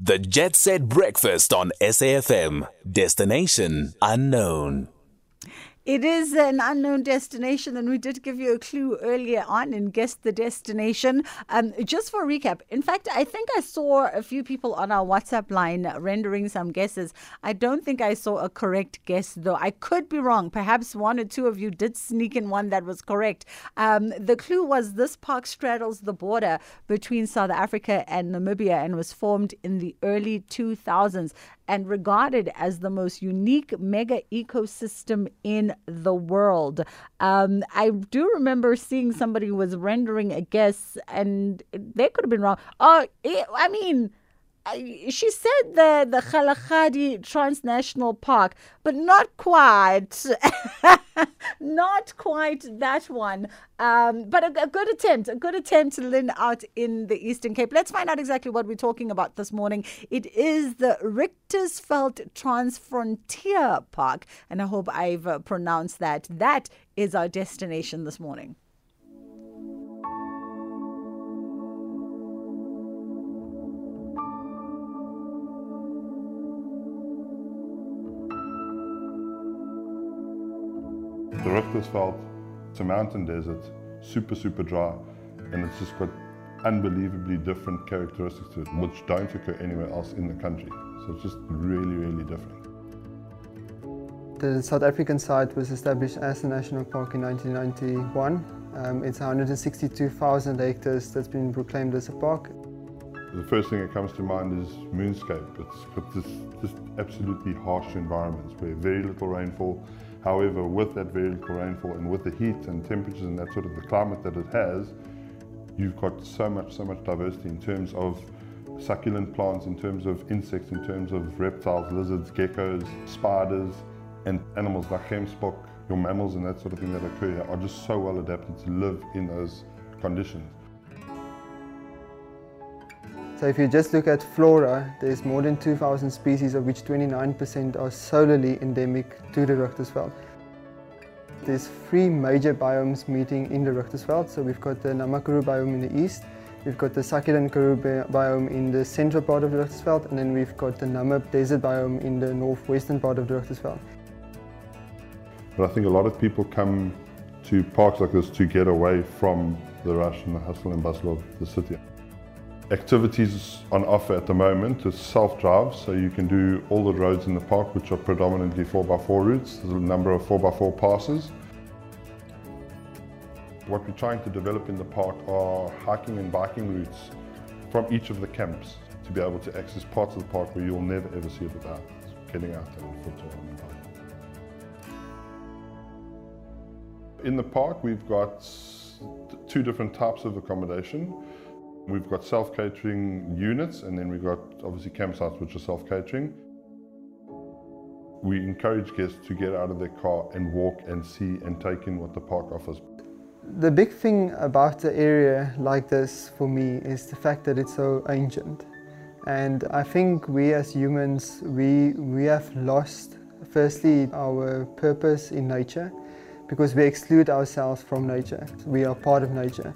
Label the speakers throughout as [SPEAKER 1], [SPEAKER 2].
[SPEAKER 1] The Jet Set Breakfast on SAFM. Destination unknown.
[SPEAKER 2] It is an unknown destination, and we did give you a clue earlier on and guessed the destination. Um, just for recap, in fact, I think I saw a few people on our WhatsApp line rendering some guesses. I don't think I saw a correct guess, though. I could be wrong. Perhaps one or two of you did sneak in one that was correct. Um, the clue was this park straddles the border between South Africa and Namibia and was formed in the early 2000s and regarded as the most unique mega ecosystem in the world. Um, I do remember seeing somebody was rendering a guess, and they could have been wrong. Oh, I mean, she said the the Kalahari Transnational Park, but not quite, not quite that one. Um, but a, a, good attempt, a good attempt, to Lynn, out in the Eastern Cape. Let's find out exactly what we're talking about this morning. It is the Richtersveld Transfrontier Park, and I hope I've uh, pronounced that. That is our destination this morning.
[SPEAKER 3] The Richtersveld, it's a mountain desert, super, super dry, and it's just got unbelievably different characteristics to it, which don't occur anywhere else in the country. So it's just really, really different.
[SPEAKER 4] The South African site was established as a national park in 1991. Um, it's 162,000 hectares that's been proclaimed as a park.
[SPEAKER 3] The first thing that comes to mind is moonscape. It's got this just absolutely harsh environments where very little rainfall, However, with that very little rainfall and with the heat and temperatures and that sort of the climate that it has, you've got so much, so much diversity in terms of succulent plants, in terms of insects, in terms of reptiles, lizards, geckos, spiders, and animals like gemsbok, your mammals and that sort of thing that occur here are just so well adapted to live in those conditions.
[SPEAKER 4] So if you just look at flora, there's more than 2,000 species of which 29% are solely endemic to the Richtersveld. There's three major biomes meeting in the Richtersveld. So we've got the Nama Karoo biome in the east, we've got the karoo biome in the central part of the Richtersveld, and then we've got the Namib desert biome in the northwestern part of the Richtersveld.
[SPEAKER 3] But I think a lot of people come to parks like this to get away from the rush and the hustle and bustle of the city. Activities on offer at the moment is self-drive, so you can do all the roads in the park, which are predominantly 4x4 routes. There's a number of 4x4 passes. What we're trying to develop in the park are hiking and biking routes from each of the camps to be able to access parts of the park where you'll never ever see it without getting out there on foot or on bike. In the park, we've got two different types of accommodation. We've got self-catering units and then we've got obviously campsites which are self-catering. We encourage guests to get out of their car and walk and see and take in what the park offers.
[SPEAKER 4] The big thing about the area like this for me is the fact that it's so ancient. And I think we as humans, we, we have lost firstly our purpose in nature because we exclude ourselves from nature. We are part of nature.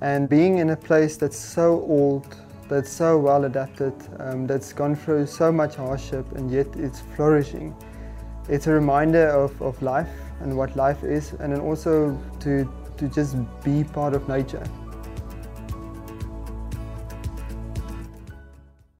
[SPEAKER 4] And being in a place that's so old, that's so well adapted, um, that's gone through so much hardship and yet it's flourishing. It's a reminder of, of life and what life is and then also to, to just be part of nature.